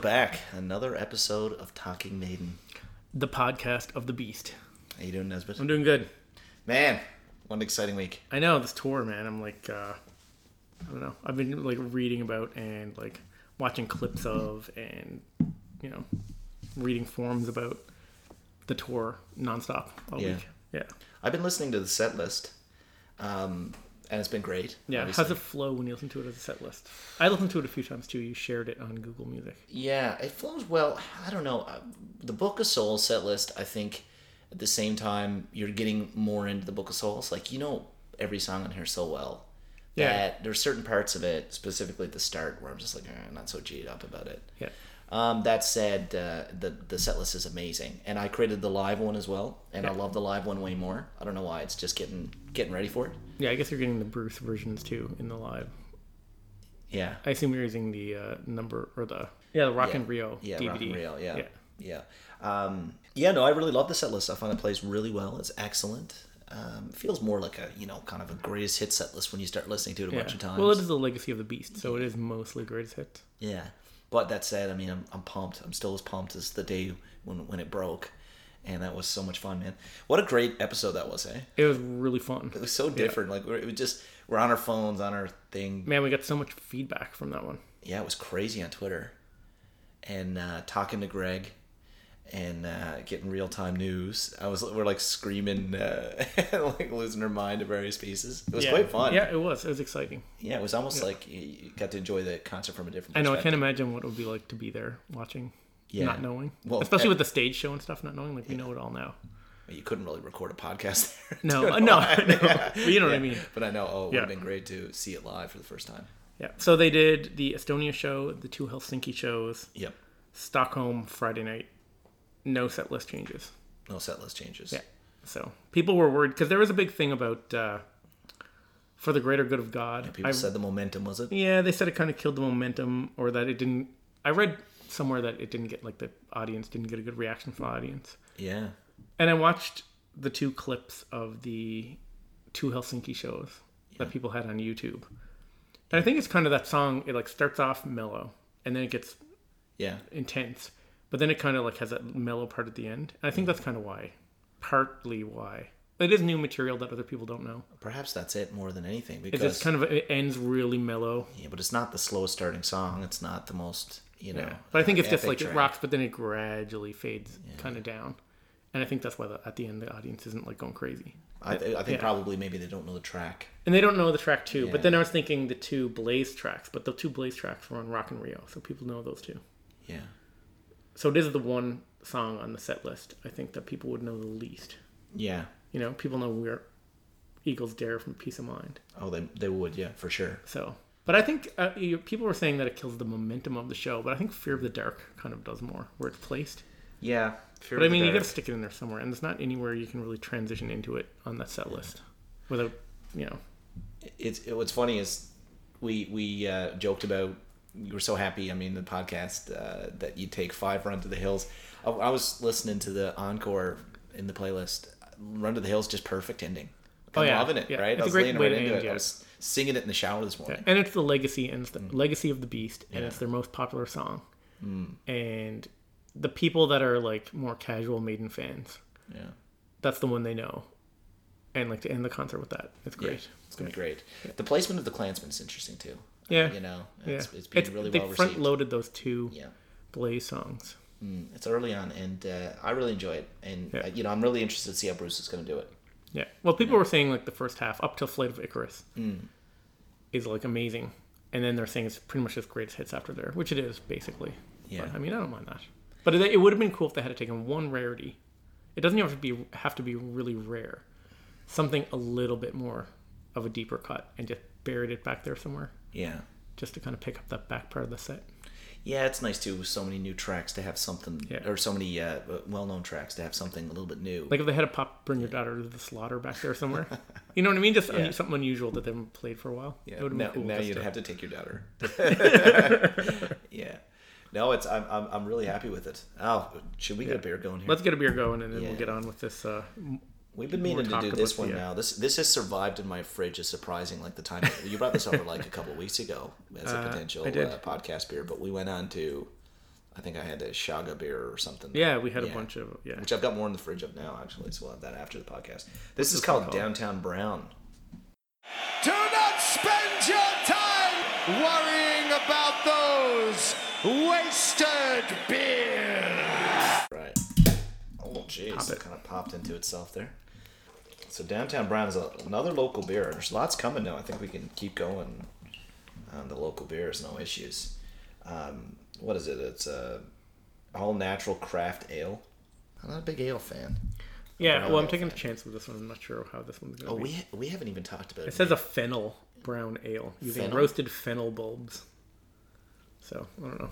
back. Another episode of Talking Maiden. the podcast of the Beast. How you doing, Nesbitt? I'm doing good. Man, what an exciting week. I know this tour, man. I'm like, uh, I don't know. I've been like reading about and like watching clips of and you know reading forums about the tour nonstop all Yeah. week. Yeah, I've been listening to the set list, um, and it's been great. yeah. obviously. How's it flow when you listen to it as a set list? I listened to it a few times too. You shared it on Google Music. Yeah, it flows well. I don't know. Uh, The Book of Souls set list, I think at the same time, you're getting more into the Book of Souls. Like, you know every song on here so well. Yeah. That there's certain parts of it, specifically at the start, where I'm just like, eh, I'm not so G'd up about it. Yeah, Um, that said, uh, the the set list is amazing, and I created the live one as well, and I love the live one way more. I don't know why; it's just getting getting ready for it. Yeah. I guess you're getting the Bruce versions too in the live. Yeah, I assume you're using the uh, number or the yeah the Rock Yeah. and Rio yeah, DVD. Rock and Rio, yeah, yeah. yeah, Um, yeah. No, I really love the set list. I find it plays really well. It's excellent. Um, feels more like a you know kind of a greatest hit set list when you start listening to it a Yeah. bunch of times. Well, it is the legacy of the beast, so it is mostly greatest hits. Yeah, but that said, I mean, I'm, I'm pumped. I'm still as pumped as the day when when it broke, and that was so much fun, man. What a great episode that was, eh? It was really fun. It was so different. Like we're, it was just we're on our phones, on our thing. Man, we got so much feedback from that one. Yeah, it was crazy on Twitter, and uh, talking to Greg, and uh, getting real time news. I was we're like screaming, uh, like losing our mind at various pieces. It was yeah. quite fun. Yeah, it was. It was exciting. yeah. It was almost like you you got to enjoy the concert from a different. I know. I can't imagine what it would be like to be there watching, Yeah. not knowing. Well, Especially uh, with the stage show and stuff, not knowing. Like we know it all now. You couldn't really record a podcast there. No, uh, no, no. But you know what I mean. But I know, oh, it would Yeah. have been great to see it live for the first time. Yeah. So they did the Estonia show, the two Helsinki shows, Yep. Stockholm Friday night. No set list changes. No set list changes. Yeah. So people were worried because there was a big thing about uh, for the greater good of God. People I- said the momentum was it? Yeah, they said it kind of killed the momentum, or that it didn't. I read somewhere that it didn't get like the audience didn't get a good reaction from the audience. Yeah. And I watched the two clips of the two Helsinki shows that people had on YouTube. And I think it's kind of that song. It like starts off mellow, and then it gets Yeah. intense, but then it kind of like has that mellow part at the end. And I think that's kind of why, partly why. It is new material that other people don't know. Perhaps that's it more than anything It because just kind of it ends really mellow. yeah, but it's not the slowest starting song. It's not the most you know. But I think it's just like it rocks, but then it gradually fades kind of down. And I think that's why the, at the end the audience isn't like going crazy. I, th- I think Yeah. probably maybe they don't know the track. And they don't know the track too. Yeah. But then I was thinking the two Blaze tracks, but the two Blaze tracks were on Rock and Rio, so people know those two. Yeah. So it is the one song on the set list I think that people would know the least. Yeah. You know, people know Where Eagles Dare from Piece of Mind. Oh, they they would. Yeah, for sure. So, but I think uh, you, people were saying that it kills the momentum of the show, but I think Fear of the Dark kind of does more where it's placed. Yeah. Fear But I mean, you got to stick it in there somewhere, and there's not anywhere you can really transition into it on that set list without, you know. it's it, what's funny is we we uh, joked about you were so happy. I mean, the podcast uh, that you take five Run to the Hills. I, I was listening to the encore in the playlist. Run to the Hills, just perfect ending. I'm Oh, yeah. loving it. Yeah. Right, It's I a was great leaning way right to into end, it. yeah. I was singing it in the shower this morning. And it's the legacy, and it's the Mm. legacy of the Beast, and it's their most popular song. And the people that are like more casual Maiden fans, Yeah, that's the one they know. And like to end the concert with that, it's great. it's gonna be great. The placement of the Clansman is interesting too. Yeah. you know, Yeah, it's, it's being it's, really they well front received. loaded those two Yeah. Blaze songs. Mm, it's early on, and uh, I really enjoy it. And uh, you know, I'm really interested to see how Bruce is going to do it. Yeah. Well, people were saying like the first half up till Flight of Icarus Mm. is like amazing, and then they're saying it's pretty much just greatest hits after there, which it is basically. Yeah. But, I mean, I don't mind that. But it, it would have been cool if they had taken one rarity. It doesn't have to be have to be really rare. Something a little bit more of a deeper cut and just buried it back there somewhere, Yeah. just to kind of pick up that back part of the set. Yeah, it's nice too with so many new tracks to have something, Yeah. or so many uh, well-known tracks to have something a little bit new. Like if they had a pop "Bring Your Daughter to the Slaughter" back there somewhere, you know what I mean? Just un- Yeah. something unusual that they haven't played for a while. yeah, now, been cool now you'd to- have to take your daughter. yeah, no, it's I'm, I'm I'm really happy with it. Oh, should we get a beer going here? Let's get a beer going and then Yeah. we'll get on with this. Uh, We've been meaning to do this one uh, now. This this has survived in my fridge. Is surprising. Like the time you brought this over like a couple of weeks ago as a Uh, potential I uh, podcast beer, but we went on to I think I had a Shaga beer or something. Yeah, we had a bunch of yeah. Which I've got more in the fridge of now, actually. So we'll have that after the podcast. This is called called? Downtown Brown. Do not spend your time worrying about those wasted beers. Jeez. Pop It kind of popped into itself there. So Downtown Brown is a, another local beer. There's lots coming now. I think we can keep going on the local beers, no issues. Um, what is it? It's a all natural craft ale. I'm not a big ale fan. Yeah, well, I'm taking a chance with this one. I'm not sure how this one's gonna Oh, be. we we haven't even talked about It it. says a fennel brown ale using Fennel? roasted fennel bulbs. So I don't know.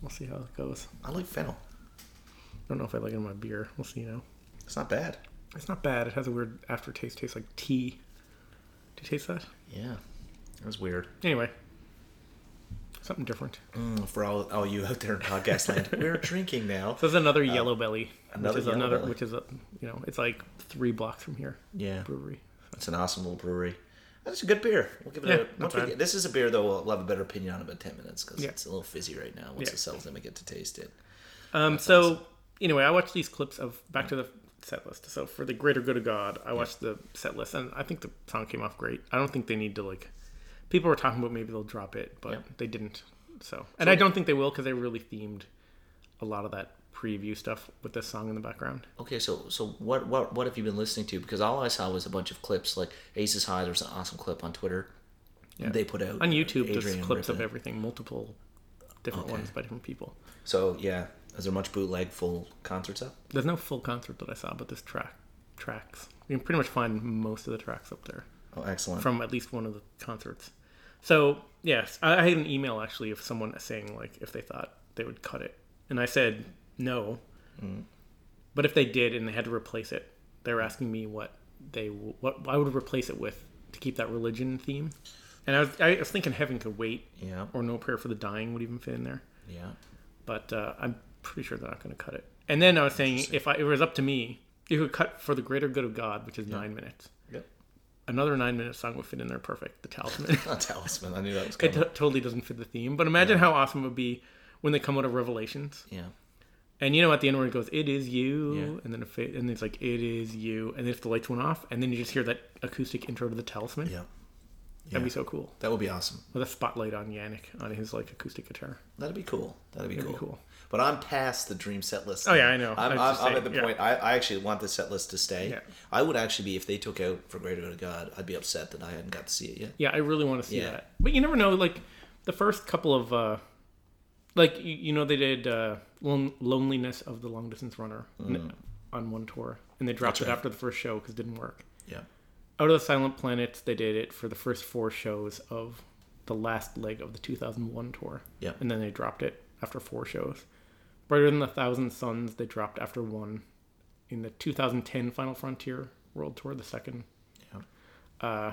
We'll see how it goes. I like fennel. I don't know if I like it in my beer. We'll see you now. It's not bad. It's not bad. It has a weird aftertaste. Tastes like tea. Do you taste that? Yeah, it was weird. Anyway, something different. Mm, for all all you out there in podcast land, we're drinking now. So there's another Yellow Belly, Uh, another which is Yellow another, Belly. which is a, you know, it's like three blocks from here. Yeah, Brewery. it's an awesome little brewery. That's a good beer. We'll give it Yeah, a. Once we get, this is a beer though. We'll, have a better opinion on in about ten minutes because Yeah. it's a little fizzy right now. Once Yeah. it settles in, we get to taste it. Um, so anyway, I watched these clips of back to the set list. So for the greater good of God, I watched the set list, and I think the song came off great. I don't think they need to like. People were talking about maybe they'll drop it, but Yeah. they didn't. So, and I don't think they will because they really themed a lot of that preview stuff with this song in the background. Okay, so so what what what have you been listening to? Because all I saw was a bunch of clips. Like Aces High, there was an awesome clip on Twitter. Yeah. They put out On YouTube, there's Adrian clips of everything, multiple different Okay. ones by different people. So yeah, is there much bootleg full concerts up? There's no full concert that I saw, but there's track tracks. You can pretty much find most of the tracks up there. Oh, excellent. from at least one of the concerts. So yes, I I had an email actually of someone saying like if they thought they would cut it, and I said no. But if they did and they had to replace it, they were asking me what they what I would replace it with to keep that religion theme. And I was I was thinking heaven could wait, yeah, or no prayer for the dying would even fit in there. yeah. But uh, I'm pretty sure they're not going to cut it. And then I was saying if I, it was up to me, you could cut for the greater good of God, which is nine minutes. Yep. Another nine minute song would fit in there perfect. The talisman. Not talisman. I knew that was It coming. t- totally doesn't fit the theme. But imagine how awesome it would be when they come out of Revelations, yeah. and you know at the end where it goes, "It is you," Yeah. and then it and it's like, "It is you," and then if the lights went off, and then you just hear that acoustic intro to the Talisman. Yeah. That'd be so cool That would be awesome. with a spotlight on Yannick on his like acoustic guitar. That'd be cool. That'd be, That'd cool. be cool. But I'm past the dream set list. Oh, yeah. I know. I'm, I'm, I'm saying, at the yeah. point. I, I actually want the set list to stay. Yeah. I would actually be if they took out for Greater Good of God. I'd be upset that I hadn't got to see it yet. Yeah, I really want to see Yeah. that. But you never know. Like the first couple of, uh like you, you know, they did uh, Lon- "Loneliness of the Long Distance Runner" n- on one tour, and they dropped Mm. That's it right. after the first show because it didn't work. Yeah. Out of the Silent Planets, they did it for the first four shows of the last leg of the 2001 tour. Yeah. And then they dropped it after four shows. Brighter Than a Thousand Suns, they dropped after one. In the 2010 Final Frontier World Tour, the second. Yeah. Uh,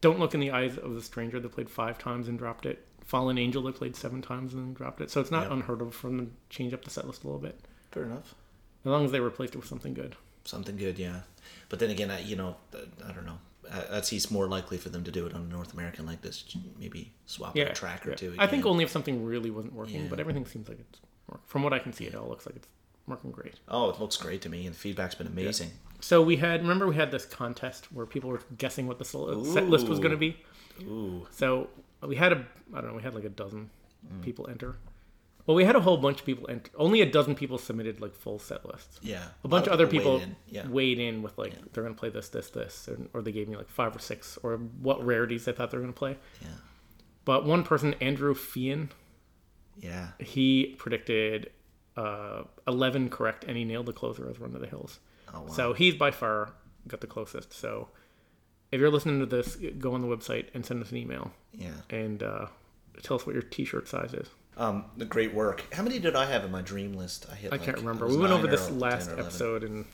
Don't Look in the Eyes of the Stranger, they played five times and dropped it. Fallen Angel, they played seven times and then dropped it. So it's not Yeah. unheard of for them to change up the set list a little bit. Fair enough. As long as they replaced it with something good. Something good, yeah. But then again, I, you know, I don't know. I, that seems more likely for them to do it on a North American like this. Maybe swap yeah, a track or yeah. two. I think only if something really wasn't working, Yeah. but everything seems like it's work- from what I can see. It all looks like it's working great. Oh, it looks great to me, and the feedback's been amazing. So we had remember we had this contest where people were guessing what the sol- set list was going to be. Ooh, So we had a I don't know we had like a dozen Mm. people enter. Well, we had a whole bunch of people enter. Only a dozen people submitted like full set lists. yeah. A bunch of other people weighed in, Yeah. weighed in with like they're going to play this, this, this, or, or they gave me like five or six or what rarities they thought they were going to play. Yeah. But one person, Andrew Fian, Yeah. he predicted uh, 11 correct and he nailed the closer as Run to the Hills. Oh, wow. So he's by far got the closest. So if you're listening to this, go on the website and send us an email Yeah. and uh, tell us what your t-shirt size is. Um, the great work. How many did I have in my dream list? I hit. I like, can't remember. We went over this last 10 or 11. episode and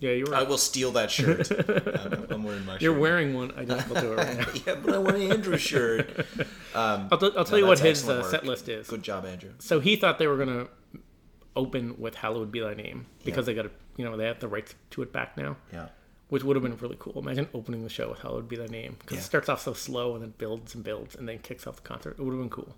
yeah, you were I will steal that shirt. I'm, I'm wearing my shirt. you're wearing one identical to it right now. yeah, but I want Andrew's shirt. Um, I'll, t- I'll tell no, you what his uh, set list is. Good job, Andrew. So he thought they were gonna open with "Hallowed Be Thy Name" because they got a, you know they have the rights to it back now, Yeah. which would have been really cool. Imagine opening the show with "Hallowed Be Thy Name" because Yeah. it starts off so slow and then builds and builds and then kicks off the concert. It would have been cool.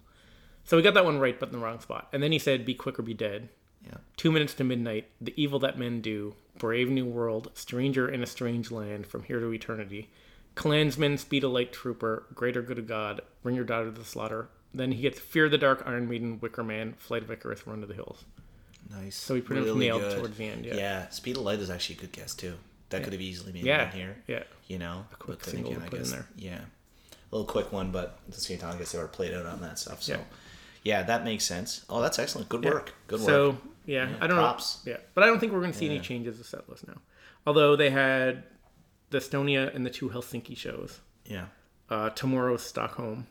So we got that one right, but in the wrong spot. And then he said, "Be quick or be dead." Yeah. Two minutes to midnight. The evil that men do. Brave new world. Stranger in a strange land. From here to eternity. Clansman, speed a light trooper. Greater good of God. Bring your daughter to the slaughter. Then he gets Fear the Dark, Iron Maiden, Wicker Man, Flight of Icarus, Run to the Hills. Nice. So he pretty much nailed towards the end, yeah. Speed of Light is actually a good guess too. That could have easily been Yeah, in here. yeah. You know, a quick single to put in there. Yeah, a little quick one, but at the same time, I guess they were played out on that stuff. So, Yeah. Yeah, that makes sense. Oh, that's excellent. Good work. Good work. So yeah, I don't props. know. Yeah, but I don't think we're going to see any changes to set list now. Although they had the Estonia and the two Helsinki shows. yeah. Uh, tomorrow's Stockholm,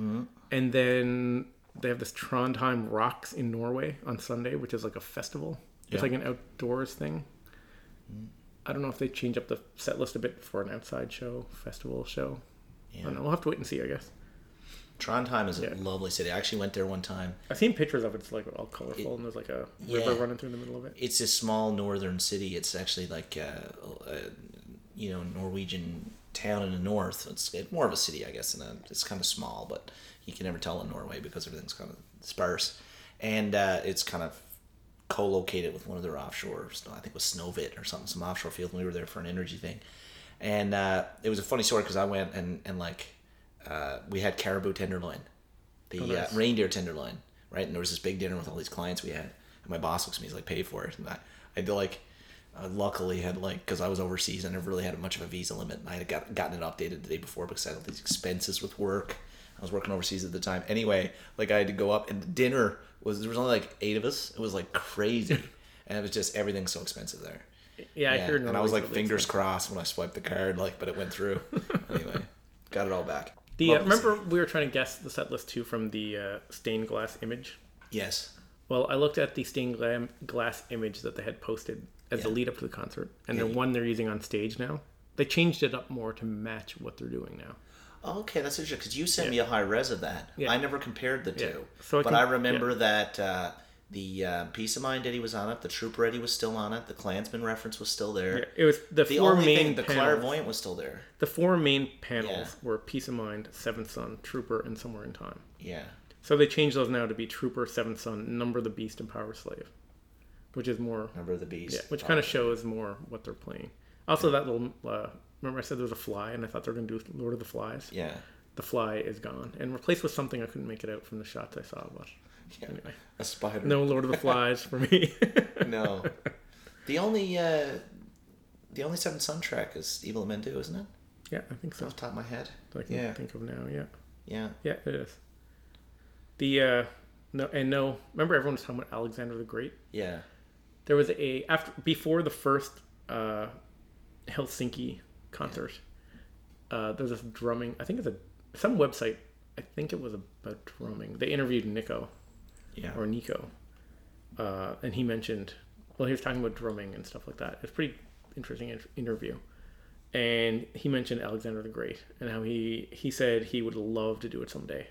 Mm-hmm. and then they have this Trondheim Rocks in Norway on Sunday, which is like a festival. It's Yeah. like an outdoors thing. Mm-hmm. I don't know if they change up the set list a bit for an outside show, festival show. I Yeah. don't know. We'll have to wait and see, I guess. Trondheim is a Yeah. lovely city. I actually went there one time. I've seen pictures of it. It's like all colorful, and there's like a river running through the middle of it. It's a small northern city. It's actually like a, a you know Norwegian town in the north. It's more of a city, I guess, and it's kind of small, but you can never tell in Norway because everything's kind of sparse, and uh, it's kind of co-located with one of their offshore. I think it was Snøhvit or something, some offshore field. And we were there for an energy thing, and uh, it was a funny story because I went and and like uh, we had caribou tenderloin, the nice. uh, reindeer tenderloin, right? And there was this big dinner with all these clients we had, and my boss looks at me, he's like, "Pay for it," and I, I did like. Uh, luckily, had like because I was overseas, I never really had much of a visa limit. And I had got, gotten it updated the day before because I had all these expenses with work. I was working overseas at the time. Anyway, like I had to go up, and the dinner was there was only like eight of us. It was like crazy, and it was just everything's so expensive there. Yeah, I heard. and I was like fingers crossed when I swiped the card, like, but it went through. anyway, got it all back. The uh, Love to see remember we were trying to guess the set list too from the uh, stained glass image. Yes. Well, I looked at the stained gla- glass image that they had posted as the lead up to the concert, and Yeah, the one they're using on stage now. They changed it up more to match what they're doing now. Okay, that's interesting because you sent me a high res of that. Yeah. I never compared the two, Yeah. So I but can- I remember that uh, the uh, Piece of Mind Eddie was on it, the Trooper Eddie was still on it, the Clansman reference was still there. It was the, The four only main thing, the panels. Clairvoyant was still there. The four main panels Yeah. were Piece of Mind, Seventh Son, Trooper, and Somewhere in Time. Yeah. So they changed those now to be Trooper, Seventh Son, Number the Beast, and Powerslave, which is more Remember the Beast? Yeah, which kind of shows more what they're playing. Also, that little uh, remember I said there was a fly, and I thought they were going to do Lord of the Flies. Yeah. The fly is gone and replaced with something I couldn't make it out from the shots I saw. But yeah. anyway, A spider. no Lord of the Flies for me. No. The only uh, the only Seventh Son track is Evil Men Do, isn't it? yeah, I think so. Off the top of my head. I can Yeah. think of now. Yeah, Yeah. yeah, it is. The uh, no and no. Remember, everyone was talking about Alexander the Great. Yeah. There was a after before the first uh, Helsinki concert. Uh, there's this drumming. I think it's a some website. I think it was about drumming. They interviewed Nicko Yeah. or Nicko, uh, and he mentioned. Well, he was talking about drumming and stuff like that. It's a pretty interesting interview, and he mentioned Alexander the Great and how he he said he would love to do it someday.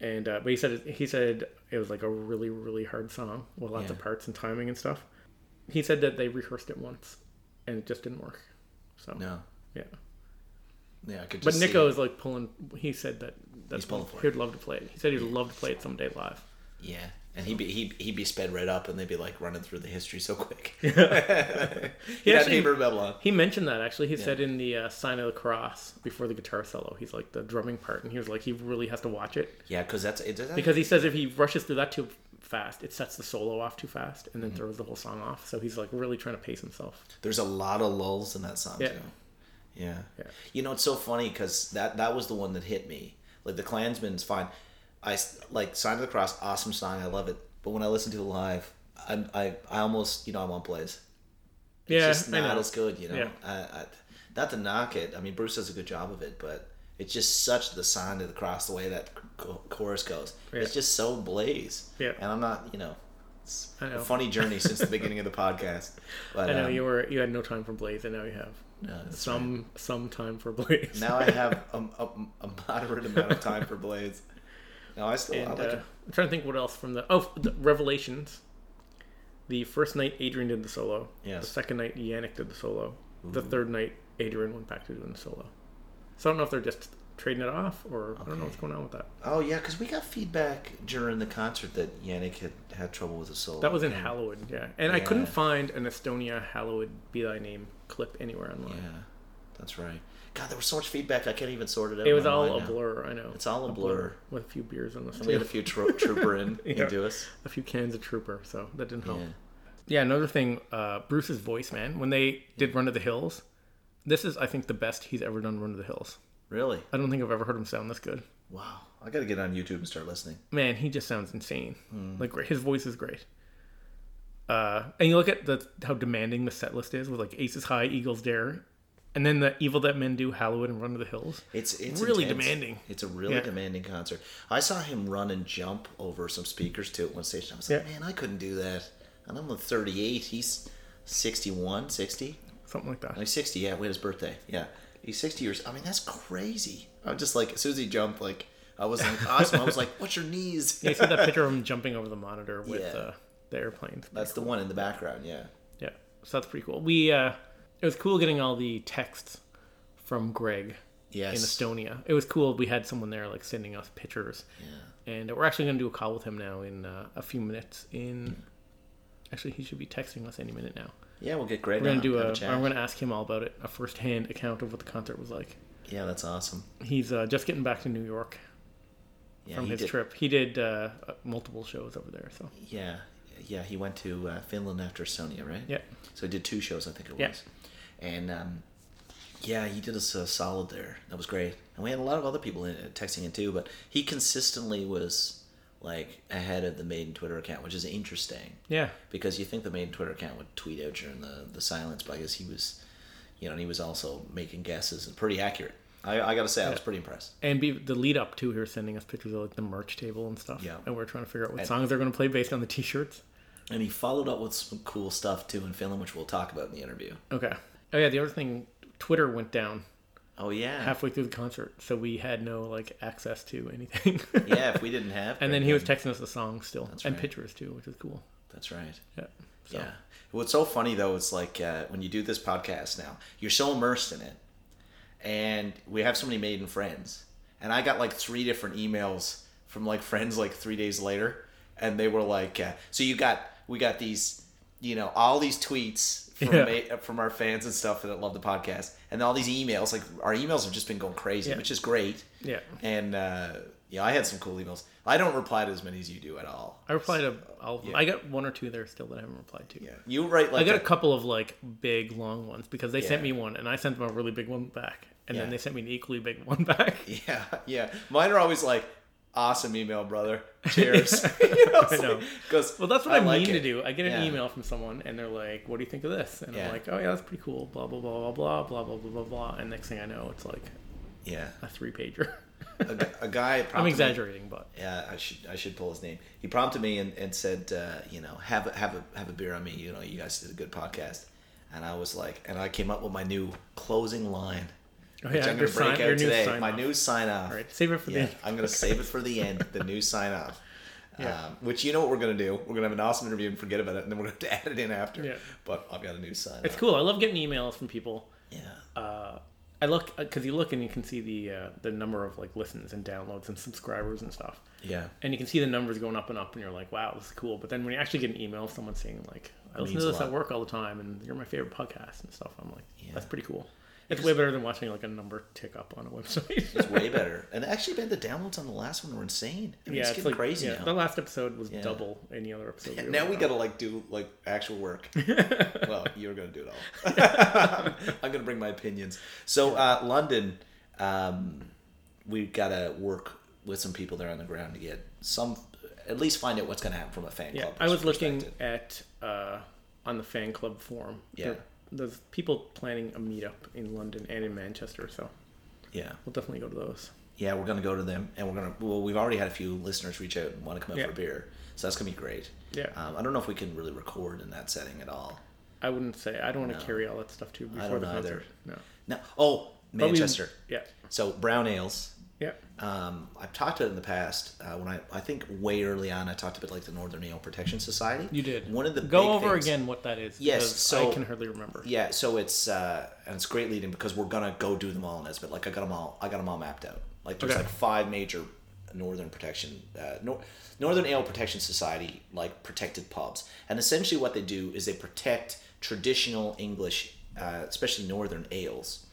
And uh, but he said he said it was like a really really hard song with lots of parts and timing and stuff. He said that they rehearsed it once, and it just didn't work. So No. yeah, Yeah, I could but just see Nicko it. is like pulling. He said that that's pulling for he would love to play it. He said he would love to play it someday live. Yeah. And he'd be he'd, he'd be sped right up and they'd be like running through the history so quick. He actually- of Babylon. He mentioned that actually. He said in the uh, sign of the cross before the guitar solo, he's like the drumming part, and he was like he really has to watch it Yeah, because that's it. Does that, because he says if he rushes through that too fast, it sets the solo off too fast, Mm-hmm. and then throws the whole song off. So he's like really trying to pace himself. there's a lot of lulls in that song Yeah. too. Yeah. Yeah. You know, it's so funny because that that was the one that hit me. Like the Clansman's fine. I like Sign of the Cross, awesome song. I love it. But when I listen to it live, I I, I almost you know I'm on plays. It's Yeah, just not as good. You know, Yeah. I, I, not to knock it. I mean, Bruce does a good job of it, but it's just such the sign of the cross the way that chorus goes. It's just so blaze. Yeah. And I'm not, you know. It's a funny journey since the beginning of the podcast. But I know um, you were you had no time for Blaze, and now you have no, some some time for Blaze. Now I have a, a, a moderate amount of time for Blaze. No, I still I like uh, it. I'm trying to think what else from the oh the Revelations. The first night Adrian did the solo. Yes. The second night Yannick did the solo. The third night Adrian went back to doing the solo. So I don't know if they're just trading it off, or I don't know what's going on with that. Oh yeah, because we got feedback during the concert that Yannick had had trouble with his solo. That was in Hallowed, yeah. And I couldn't find an Estonia Hallowed Be Thy Name clip anywhere online. Yeah, that's right. God, there was so much feedback. I can't even sort it out. It was all a now. blur, I know. It's all a blur. With a few beers on the We had a few tro- trooper in Yeah. into us. A few cans of Trooper, so that didn't help. Yeah. Yeah, another thing, uh, Bruce's voice, man. When they did Run to the Hills, this is, I think, the best he's ever done Run to the Hills. Really? I don't think I've ever heard him sound this good. Wow. I got to get on YouTube and start listening. Man, he just sounds insane. Hmm. Like his voice is great. Uh, and you look at the how demanding the set list is with like Aces High, Eagles Dare, and then the Evil That Men Do, Hallowed, and Run to the Hills. It's it's Really intense. demanding. It's a really Yeah. demanding concert. I saw him run and jump over some speakers too at one station. I was like, Yeah. man, I couldn't do that. And I'm 38. He's 61, 60. Something like that. Like 60. Yeah, we had his birthday. Yeah, he's 60 years. I mean, that's crazy. I'm just like, as soon as he jumped, like, I was like, awesome. I was like, what's your knees? Yeah, you see that picture of him jumping over the monitor with Yeah. uh, the airplane. That's the one in the background. Yeah. Yeah, so that's pretty cool. We uh, it was cool getting all the texts from Greg Yes. in Estonia. It was cool. We had someone there like sending us pictures, Yeah. and we're actually going to do a call with him now in uh, a few minutes. In actually, he should be texting us any minute now. Yeah, we'll get Greg We're gonna do a. I'm gonna ask him all about it. A first-hand account of what the concert was like. Yeah, that's awesome. He's uh, just getting back to New York Yeah, from his did- trip. He did uh, multiple shows over there. So Yeah, yeah, he went to uh, Finland after Estonia, right? yeah, So he did two shows, I think it was. Yeah. And um, yeah, he did us a solid there. That was great. And we had a lot of other people in, texting in too, but he consistently was like ahead of the Maiden Twitter account, which is interesting yeah. because you think the Maiden Twitter account would tweet out during the, the silence, but I guess he was, you know, and he was also making guesses and pretty accurate. I, I gotta say, I was pretty impressed. And be the lead up to, he was sending us pictures of like the merch table and stuff. Yeah. And we're trying to figure out what And- songs they're going to play based on the T-shirts. And he followed up with some cool stuff too in Finland, which we'll talk about in the interview. Okay. Oh yeah, the other thing, Twitter went down Oh yeah, halfway through the concert, so we had no like access to anything. yeah. If we didn't have, and then he was texting us the songs still That's and right. pictures too, which is cool. That's right. Yeah. So, Yeah. What's so funny though is like uh, when you do this podcast now, you're so immersed in it, and we have so many maiden friends, and I got like three different emails from like friends like three days later, and they were like, uh, "So you got we got these, you know, all these tweets from Yeah. from our fans and stuff that love the podcast, and all these emails. Like our emails have just been going crazy, Yeah. which is great. Yeah. And uh, yeah, I had some cool emails. I don't reply to as many as you do at all. I replied to all. Yeah. I got one or two there still that I haven't replied to. Yeah, you write like I got a- a couple of like big long ones because they sent me one and I sent them a really big one back, and then they sent me an equally big one back. Yeah, yeah. Mine are always like, awesome email, brother. Cheers. you know, I know. Because Well, that's what I, like mean to do. I get an Yeah. email from someone, and they're like, "What do you think of this?" And Yeah. I'm like, "Oh yeah, that's pretty cool." Blah blah blah blah blah blah blah blah blah blah. And next thing I know, it's like Yeah, a three pager. a, a guy. I'm me- exaggerating, but yeah, I should I should pull his name. He prompted me and, and said, uh, you know, have a, have a have a beer on me. You know, you guys did a good podcast. And I was like, and I came up with my new closing line, oh, which I'm going to break sign, out today. My off. new sign off. All right, save it for Yeah, the. I'm gonna save it for the end. The new sign off. Yeah. Um, which you know what we're gonna do? We're gonna have an awesome interview and forget about it, and then we're gonna have to add it in after. Yeah. But I've got a new sign. It's off. cool. I love getting emails from people. Yeah. Uh, I look because you look and you can see the uh, the number of like listens and downloads and subscribers and stuff. Yeah. and you can see the numbers going up and up, and you're like, "Wow, this is cool." But then when you actually get an email someone saying like, "I listen to this at work all the time, and you're my favorite podcast and stuff," I'm like, Yeah. "That's pretty cool." It's way better than watching like a number tick up on a website. It's way better. And actually, man, the downloads on the last one were insane. I mean, yeah, it's it's getting like crazy yeah, now. The last episode was Yeah. double any other episode. Yeah, we now we done. gotta like do like actual work. well, you're gonna do it all. I'm gonna bring my opinions. So uh, London, um, we gotta work with some people there on the ground to get some, at least find out what's gonna happen from a fan Yeah, club. I was looking at uh, on the fan club forum. Yeah. There's people planning a meetup in London and in Manchester, so Yeah, we'll definitely go to those. yeah, we're gonna go to them, and we're gonna. Well, we've already had a few listeners reach out and want to come out Yeah. for a beer, so that's gonna be great. Yeah. Um, I don't know if we can really record in that setting at all. I wouldn't say I don't want to No. carry all that stuff too before don't the either. concert. No, No. Oh, we- Manchester. yeah, So brown ales. Yeah. Um, I've talked to it in the past uh, when I I think way early on I talked about like the Northern Ale Protection Society. You did. one of the Go over things- again what that is. Yes, so- I can hardly remember. Yeah, so it's uh, and it's great leading because we're gonna go do them all in Nesbitt. Like I got them all, I got them all mapped out. Like there's Okay. like five major Northern Protection, uh, Nor- Northern Ale Protection Society like protected pubs, and essentially what they do is they protect traditional English, uh, especially Northern ales.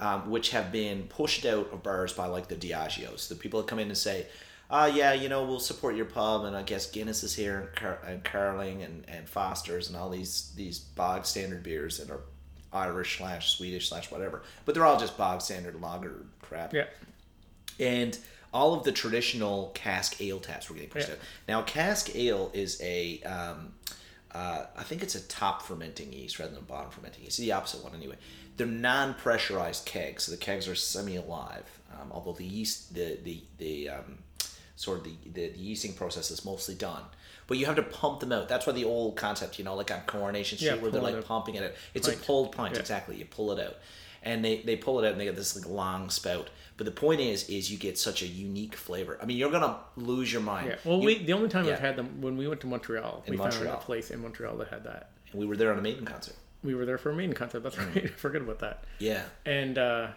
Um, which have been pushed out of bars by like the Diageos, the people that come in and say, uh, yeah, you know, we'll support your pub, and I guess Guinness is here, and, Car- and Carling, and, and Foster's, and all these these bog standard beers that are Irish slash Swedish slash whatever, but they're all just bog standard lager crap. Yeah. And all of the traditional cask ale taps were getting pushed Yeah. out. Now, cask ale is a, um, uh, I think it's a top fermenting yeast rather than a bottom fermenting yeast. It's the opposite one anyway. They're non-pressurized kegs, so the kegs are semi-alive. Um, although the yeast, the the the um, sort of the, the the yeasting process is mostly done. But you have to pump them out. That's why the old concept, you know, like on Coronation Street, Yeah, where they're like out. pumping it out. It's Pint. a pulled pint, Yeah. exactly. You pull it out, and they they pull it out, and they get this like long spout. But the point is, is you get such a unique flavor. I mean, you're gonna lose your mind. Yeah. Well, You- we the only time yeah. we've had them when we went to Montreal, we found Montreal. a place in Montreal that had that. And we were there on a Maiden concert. We were there for a maiden concert. That's right. I forget about that. Yeah, And uh,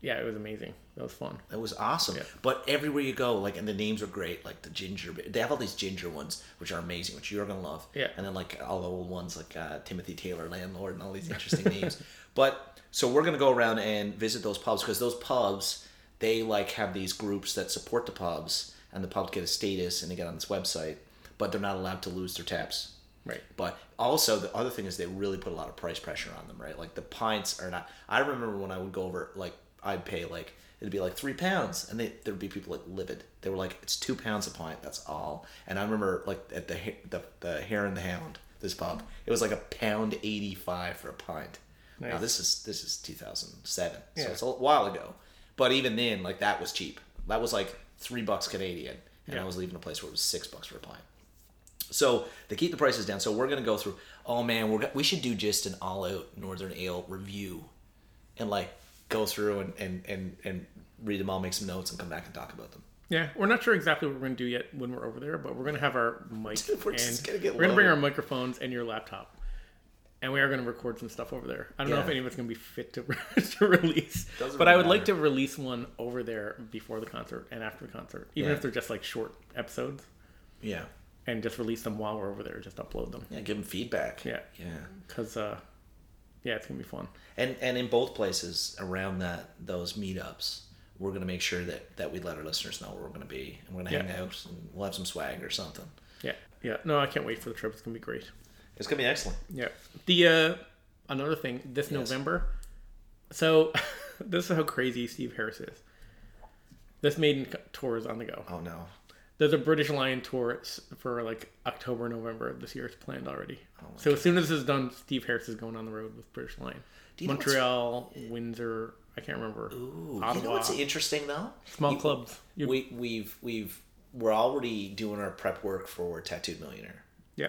yeah, it was amazing. That was fun. that was awesome. Yeah. But everywhere you go, like, and the names are great. Like the ginger, they have all these ginger ones, which are amazing, which you're gonna love. Yeah. And then like all the old ones, like uh, Timothy Taylor, landlord, and all these interesting names. But so we're gonna go around and visit those pubs because those pubs, they like have these groups that support the pubs, and the pubs get a status and they get on this website, but they're not allowed to lose their taps. Right. But also the other thing is they really put a lot of price pressure on them, right? Like the pints are not. I remember when I would go over, like I'd pay like it'd be like three pounds, and they there'd be people like livid. They were like, "It's two pounds a pint. That's all." And I remember like at the the the Hare and the Hound, this pub, it was like a pound eighty five for a pint. Now this is this is two thousand seven, so it's a while ago. But even then, like that was cheap. That was like three bucks Canadian, and Yeah. I was leaving a place where it was six bucks for a pint. So they keep the prices down. So we're gonna go through. Oh man, we're we should do just an all out Northern Ale review, and like go through and and and and read them all, make some notes, and come back and talk about them. Yeah, we're not sure exactly what we're going to do yet when we're over there, but we're going to have our mic We're and gonna get we're going to bring our microphones and your laptop, and we are going to record some stuff over there. I don't know if any of it's going to be fit to, to release, Doesn't but I really would like to release one over there before the concert and after the concert, even Yeah. if they're just like short episodes, Yeah, and just release them while we're over there. Just upload them. yeah, give them feedback. Yeah. yeah. because uh, yeah, it's gonna be fun. And and in both places around that those meetups, we're gonna make sure that that we let our listeners know where we're gonna be, and we're gonna hang Yeah. out, and we'll have some swag or something. Yeah, yeah. No, I can't wait for the trip. It's gonna be great. It's gonna be excellent. Yeah. The uh, another thing this Yes. November. So this is how crazy Steve Harris is. This maiden tour is on the go. Oh no. There's a British Lion tour for like October, November of this year. It's planned already. Oh so as soon as this is done, Steve Harris is going on the road with British Lion. You Montreal, Windsor. I can't remember. Ooh, you Ottawa. know what's interesting though? Small You- clubs. You- We we've we've we're already doing our prep work for Tattooed Millionaire. yeah.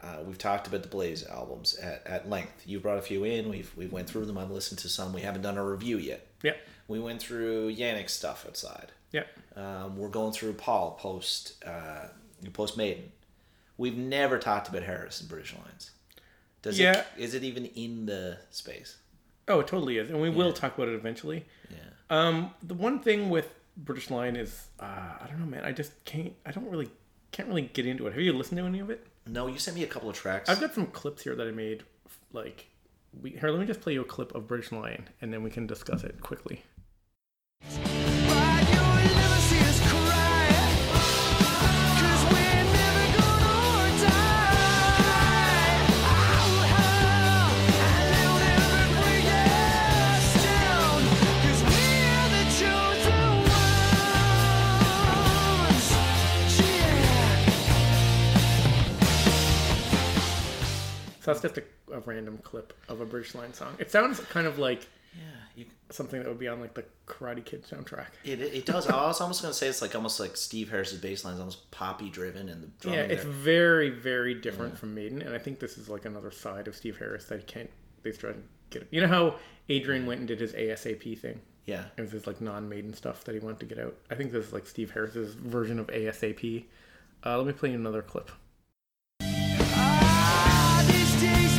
Uh, we've talked about the Blaze albums at, at length. You brought a few in. We've we went through them. I've listened to some. We haven't done a review yet. Yeah. We went through Yannick's stuff outside. Yeah. Um, we're going through Paul post uh, post Maiden. We've never talked about Harris and British Lions. Does Yeah. it is it even in the space? Oh, it totally is, and we will talk about it eventually. Yeah. Um, the one thing with British Lion is, uh, I don't know, man. I just can't. I don't really can't really get into it. Have you listened to any of it? No, you sent me a couple of tracks. I've got some clips here that I made. Like, we here. Let me just play you a clip of British Lion, and then we can discuss it quickly. So that's just a, a random clip of a British Lion song. It sounds kind of like yeah, you, something that would be on like the Karate Kid soundtrack. it, it does. I was almost gonna say it's like almost like Steve Harris's bass line is almost poppy driven and the drumming Yeah, it's there. very, very different from Maiden, and I think this is like another side of Steve Harris that he can't. They try to get. You know how Adrian went and did his ASAP thing. Yeah. It was his like non-maiden stuff that he wanted to get out. I think this is like Steve Harris's version of ASAP. Uh, let me play you another clip. Ah,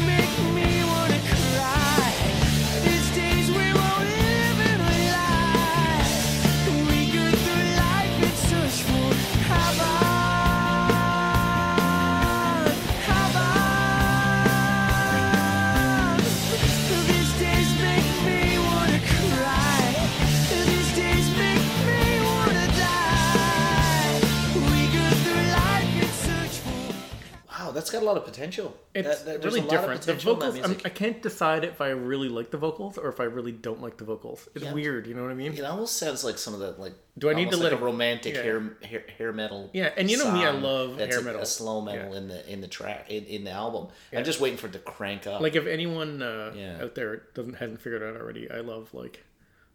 got a lot of potential. It's That- that- really a lot of different. The vocals. I can't decide if I really like the vocals or if I really don't like the vocals. It's Yeah. weird, you know what I mean? It almost sounds like some of the like. Do I need to almost let a romantic yeah. hair, hair hair metal? Yeah, and you know me, I love that's hair a- metal. A slow metal Yeah. in the in the track in, in the album. I'm just waiting for it to crank up. Like if anyone uh, out there doesn't hasn't figured it out already, I love like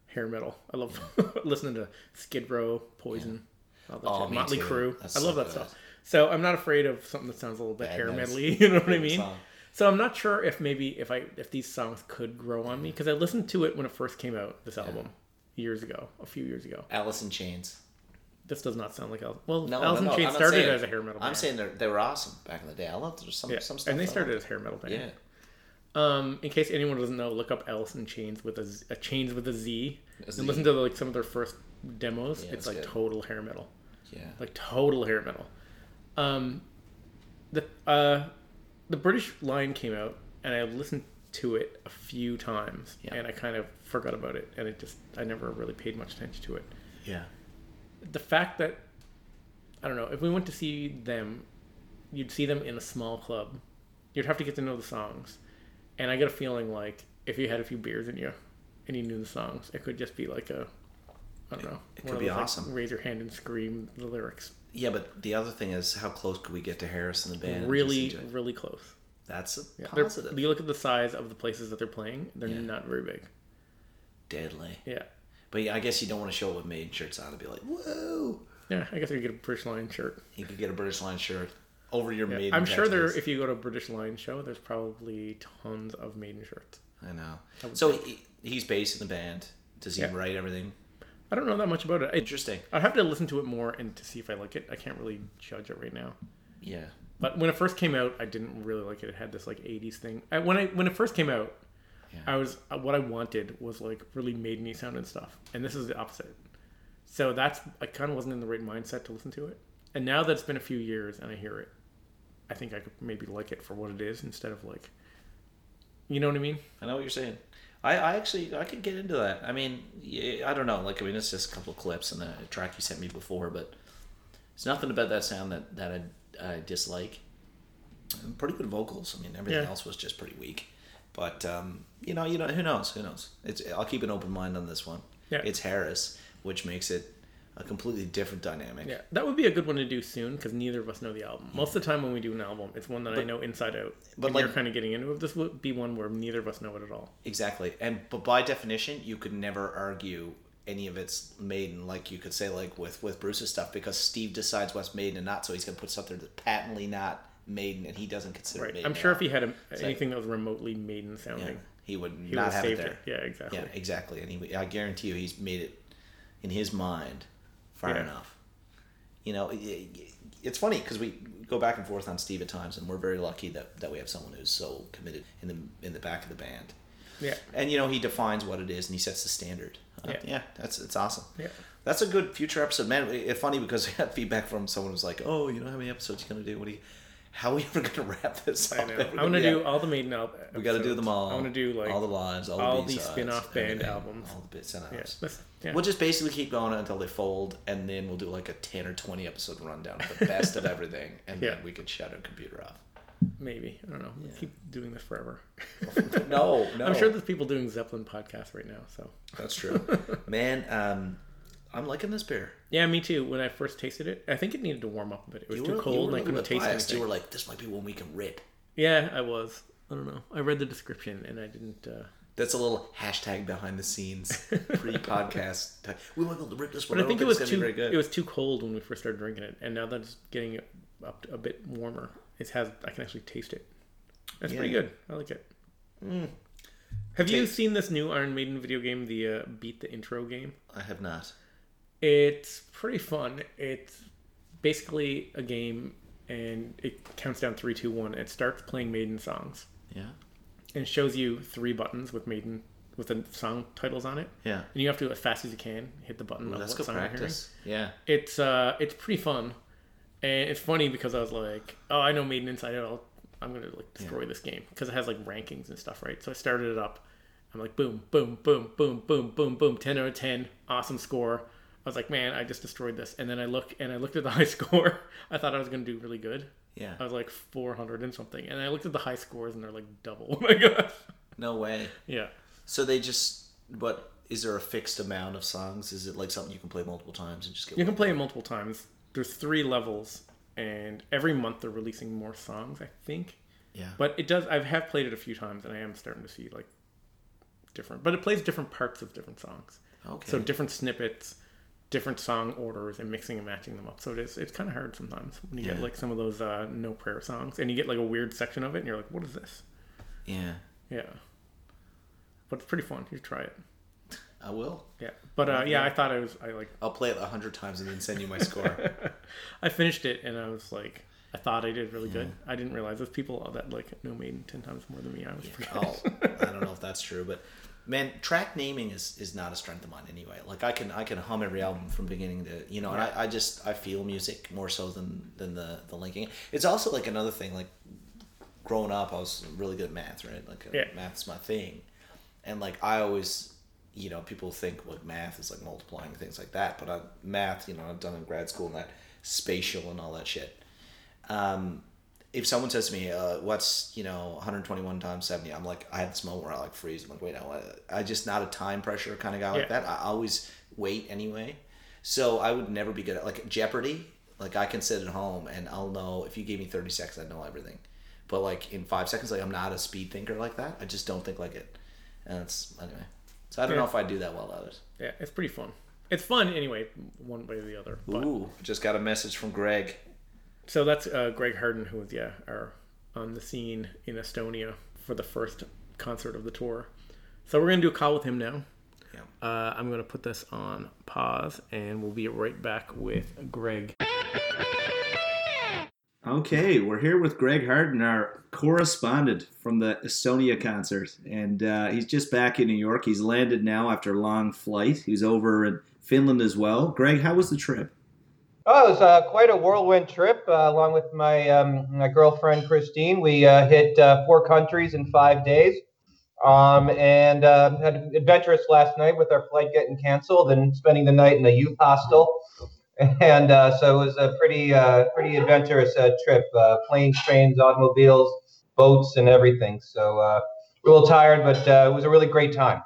hair metal. I love listening to Skid Row, Poison, Oh, Motley. Crue. I love so that good. stuff. So I'm not afraid of something that sounds a little bit hair metally. You know what I mean? song. So I'm not sure if maybe if I if these songs could grow on me because I listened to it when it first came out. This album years ago, a few years ago. Alice in Chains. This does not sound like Alice. Well, No, Alice in no, no, Chains I'm started saying- as a hair metal band. I'm saying they were awesome back in the day. I loved there's some yeah, some stuff. and they started as hair metal band. Yeah. Um, in case anyone doesn't know, look up Alice in Chains with a, Z- a Chains with a Z, A and listen to like some of their first demos. Yeah, it's it's like good. total hair metal, Yeah. like total hair metal. Um, the uh, the British Lion came out, and I listened to it a few times, Yeah. and I kind of forgot about it, and it just I never really paid much attention to it. Yeah. the fact that I don't know if we went to see them, you'd see them in a small club. You'd have to get to know the songs, and I get a feeling like if you had a few beers in you, and you knew the songs, it could just be like a, I don't know, It one could be those, like, awesome. raise your hand and scream the lyrics. Yeah, but the other thing is, how close could we get to Harris and the band? really, really close. that's a Yeah, positive. You look at the size of the places that they're playing; they're Yeah. not very big. Deadly. Yeah, But yeah, I guess you don't want to show up with maiden shirts on and be like, whoa. yeah. I guess you could get a British Lion shirt. You could get a British Lion shirt over your Yeah. maiden. I'm sure there. If you go to a British Lion show, there's probably tons of maiden shirts. I know. So he, he's based in the band. Does he Yeah. write everything? I don't know that much about it. Interesting. I'd have to listen to it more and to see if I like it. I can't really judge it right now. Yeah. But when it first came out, I didn't really like it. It had this like '80s thing. I, when I when it first came out, Yeah. I was uh, what I wanted was like really maideny sounding stuff, and this is the opposite. So that's I kind of wasn't in the right mindset to listen to it. And now that it's been a few years and I hear it, I think I could maybe like it for what it is instead of like, you know what I mean? I know what you're saying. I, I actually I could get into that. I mean, I don't know. Like I mean, it's just a couple of clips and a track you sent me before, but it's nothing about that sound that that I, I dislike. And pretty good vocals. I mean, everything Yeah. else was just pretty weak. But um, you know, you know, who knows? Who knows? It's I'll keep an open mind on this one. Yeah. It's Harris, which makes it a completely different dynamic. Yeah, that would be a good one to do soon because neither of us know the album. Most of the time when we do an album, it's one that I know inside out. but But like- you're kind of getting into it. This would be one where neither of us know it at all. Exactly. And but by definition, you could never argue any of it's Maiden like you could say like with with Bruce's stuff because Steve decides what's Maiden and not, so he's gonna put something that's patently not Maiden and he doesn't consider Right. Maiden. I'm sure if he had a, like- anything that was remotely maiden sounding, yeah, he would he not have have it there. it. Yeah, exactly. Yeah, exactly. And he, I guarantee you, he's made it in his mind far Yeah. enough. You know, it- it- it's funny because we go back and forth on Steve at times, and we're very lucky that, that we have someone who's so committed in the in the back of the band. Yeah. And you know, he defines what it is and he sets the standard. Uh, Yeah. yeah, that's it's awesome. Yeah. That's a good future episode, man. It's funny because I had feedback from someone who's like, "Oh, you know how many episodes you're gonna do? What do you? How are we ever gonna wrap this I up? Know. I'm gonna do all the maiden albums. We got to do them all. I want to do like all the lives, all, all the, the spin-off band albums. all the bits and yeah, outs. yeah. We'll just basically keep going until they fold, and then we'll do like a ten or twenty episode rundown of the best of everything, and Yeah. then we can shut our computer off. maybe I don't know. We'll keep doing this forever. No, no, I'm sure there's people doing Zeppelin podcasts right now. So that's true, man. Um, I'm liking this beer. yeah, me too. When I first tasted it, I think it needed to warm up a bit. It was You too were- cold, and I couldn't taste biased. anything. You were like, "This might be one we can rip." Yeah, I was. I don't know. I read the description and I didn't. Uh, That's a little hashtag behind the scenes pre-podcast. type. We might be able to rip this one. but I think it was too. gonna be very good. It was too cold when we first started drinking it, and now that it's getting up a bit warmer, it has. I can actually taste it. That's pretty good. I like it. Have you seen this new Iron Maiden video game, the uh, Beat the Intro game? I have not. It's pretty fun. It's basically a game, and it counts down three, two, one. It starts playing Maiden songs, Yeah. and shows you three buttons with Maiden with the song titles on it. Yeah. And you have to, do it as fast as you can, hit the button Well, of that's what good song you're hearing. practice. Yeah. It's uh, it's pretty fun, and it's funny because I was like, oh, I know Maiden inside out. I'm gonna like destroy this game because it has like rankings and stuff, right? So I started it up. I'm like, boom, boom, boom, boom, boom, boom, boom, ten out of ten, awesome score. I was like, man, I just destroyed this. And then I look and I looked at the high score. I thought I was gonna do really good. Yeah. I was like 400 and something, and I looked at the high scores and they're like double. Oh my gosh. No way. Yeah. So they just what is there a fixed amount of songs? Is it like something you can play multiple times and just get You can play it multiple times. There's three levels, and every month they're releasing more songs. I think. Yeah. But it does. I have played it a few times, and I am starting to see like different. But it plays different parts of different songs. Okay. So different snippets, different song orders, and mixing and matching them up. So it is. It's kind of hard sometimes when you get like some of those uh, no prayer songs, and you get like a weird section of it, and you're like, "What is this?" yeah. Yeah. But it's pretty fun. You try it. I will. Yeah. But uh, yeah, I thought I was. I like. I'll play it a hundred times and then send you my score. I finished it, and I was like. I thought I did really good. I didn't realize there's people that like know Maiden ten times more than me. I was oh, I don't know if that's true, but man, track naming is is not a strength of mine anyway. Like I can I can hum every album from beginning to you know, and I, I just I feel music more so than than the the linking. It's also like another thing. Like growing up, I was really good at math, right? Like uh, Yeah. math's my thing, and like I always. You know, people think like math is like multiplying things like that, but I, math, you know, I've done in grad school and that spatial and all that shit um, if someone says to me, uh, "What's you know 121 times 70?" I'm like, I have this moment where I like freeze. I'm like, wait, no, I, I just not a time pressure kind of guy like that. I always wait anyway, so I would never be good at like Jeopardy. Like I can sit at home and I'll know if you gave me 30 seconds, I know everything. But like in five seconds, like I'm not a speed thinker like that. I just don't think like it. And it's anyway. So I don't Yeah. know if I do that well at it. Yeah, it's pretty fun. It's fun anyway, one way or the other. But Ooh, just got a message from Greg. So that's uh, Greg Harden, who was yeah, are on the scene in Estonia for the first concert of the tour. So we're gonna do a call with him now. Yeah. Uh, I'm gonna put this on pause, and we'll be right back with Greg. Okay, we're here with Greg Harden, our correspondent from the Estonia concert, and uh, he's just back in New York. He's landed now after a long flight. He's over in Finland as well. Greg, how was the trip? Oh, it was uh, quite a whirlwind trip, uh, along with my um, my girlfriend Christine. We uh, hit uh, four countries in five days, um, and uh, had an adventurous last night with our flight getting canceled and spending the night in a youth hostel. And uh, so it was a pretty pretty adventurous trip: planes, trains, automobiles, boats, and everything. So a little tired, but it was a really great time.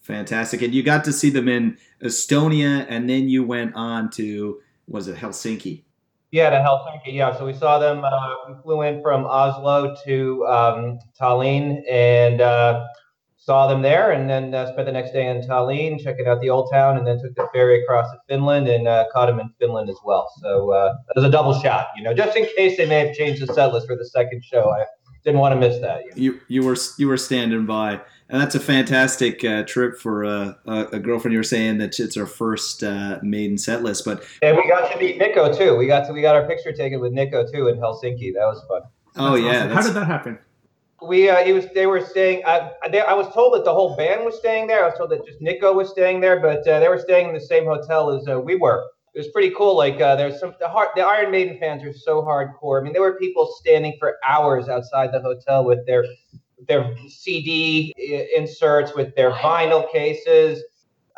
Fantastic. And you got to see them in Estonia, and then you went on to, was it Helsinki? Yeah, to Helsinki. Yeah, so we saw them. Uh, we flew in from Oslo to um, Tallinn and uh, saw them there, and then uh, spent the next day in Tallinn checking out the old town, and then took the ferry across to Finland and uh, caught them in Finland as well. So uh, it was a double shot, you know, just in case they may have changed the set list for the second show. I didn't want to miss that. You know? You you were you were standing by, and that's a fantastic uh, trip for uh, a, a girlfriend. You were saying that it's our first uh, maiden set list, but And we got to meet Nicko too. We got to we got our picture taken with Nicko too in Helsinki. That was fun. oh yeah, Awesome. How did that happen? We uh, he was they were staying. I, they, I was told that the whole band was staying there. I was told that just Nicko was staying there, but uh, they were staying in the same hotel as uh, we were. It was pretty cool. Like uh, there's some the heart the Iron Maiden fans are so hardcore. I mean, there were people standing for hours outside the hotel with their their CD inserts, with their vinyl cases.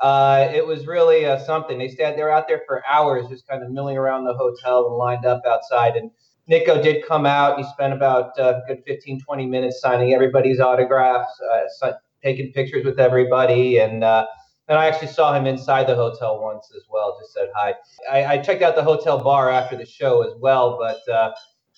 Uh, it was really uh, something. They stayed they were out there for hours, just kind of milling around the hotel and lined up outside. And Nicko did come out. He spent about uh, a good 15, 20 minutes signing everybody's autographs, uh, taking pictures with everybody. And uh, and I actually saw him inside the hotel once as well. Just said hi. I, I checked out the hotel bar after the show as well, but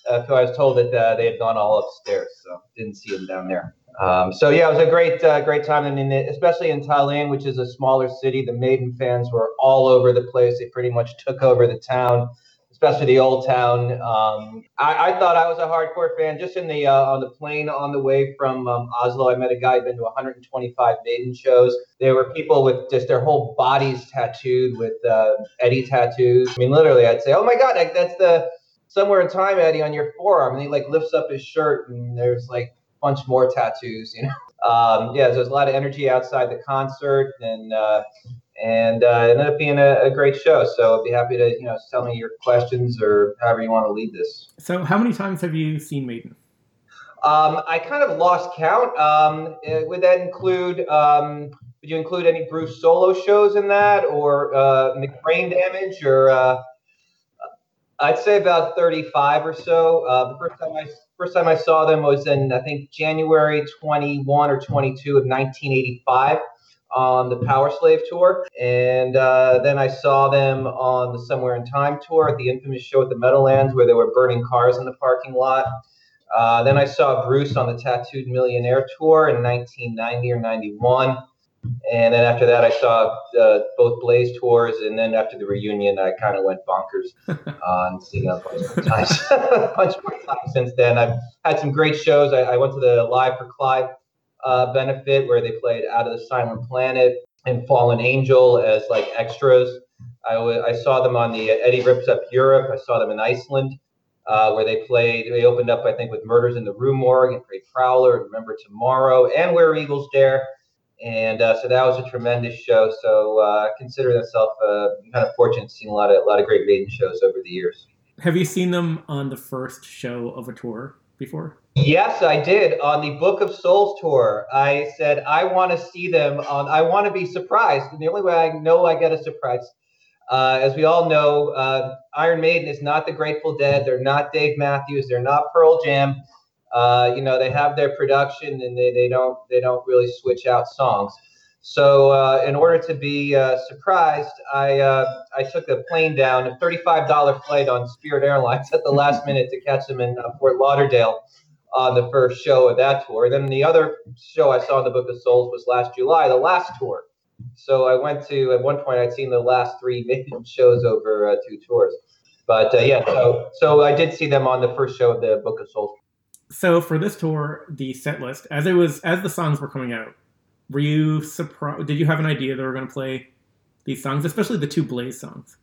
uh, uh, so I was told that uh, they had gone all upstairs, so didn't see them down there. Um, so yeah, it was a great, uh, great time. I mean, especially in Tallinn, which is a smaller city, the Maiden fans were all over the place. They pretty much took over the town especially the Old Town. Um, I, I thought I was a hardcore fan. Just in the uh, on the plane on the way from um, Oslo, I met a guy who'd been to 125 Maiden shows. There were people with just their whole bodies tattooed with uh, Eddie tattoos. I mean, literally, I'd say, "Oh my God, that's the somewhere in time Eddie on your forearm," and he like lifts up his shirt, and there's like a bunch more tattoos. You know, um, yeah. There's a lot of energy outside the concert, and uh, and uh, it ended up being a, a great show. So I'd be happy to, you know, tell me your questions or however you want to lead this. So, how many times have you seen Maiden? Um, I kind of lost count. Um, eh, would that include? Um, would you include any Bruce solo shows in that, or uh, McBrain Damage, or? Uh, I'd say about 35 or so. Uh, the first time I first time I saw them was in I think January 21 or 22 of 1985 on the Powerslave tour, and uh, then I saw them on the Somewhere in Time tour at the infamous show at the Meadowlands where they were burning cars in the parking lot. Uh, then I saw Bruce on the Tattooed Millionaire tour in 1990 or 91. And then after that, I saw uh, both Blaze tours. And then after the reunion, I kind of went bonkers on seeing them a bunch more times. a bunch more times since then. I've had some great shows. I, I went to the Live for Clive uh, benefit where they played Out of the Silent Planet and Fallen Angel as like extras. I, w- I saw them on the Eddie Rips Up Europe. I saw them in Iceland. Uh, where they played, they opened up, I think, with Murders in the Rue Morgue and Great Prowler, and Remember Tomorrow, and Where Eagles Dare. And uh, so that was a tremendous show. So uh, consider myself uh, kind of fortunate seeing a lot of a lot of great maiden shows over the years. Have you seen them on the first show of a tour before? Yes, I did on the Book of Souls tour. I said I want to see them on. I want to be surprised, and the only way I know I get a surprise, uh, as we all know, uh, Iron Maiden is not the Grateful Dead. They're not Dave Matthews. They're not Pearl Jam. Uh, you know, they have their production, and they, they don't they don't really switch out songs. So, uh, in order to be uh, surprised, I uh, I took a plane down, a thirty-five dollar flight on Spirit Airlines at the last minute to catch them in uh, Fort Lauderdale on the first show of that tour. And Then the other show I saw in the Book of Souls was last July, the last tour. So I went to at one point I'd seen the last three shows over uh, two tours. But uh, yeah, so so I did see them on the first show of the Book of Souls. So for this tour, the set list, as it was as the songs were coming out, were you surprised? Did you have an idea they were going to play these songs, especially the two Blaze songs?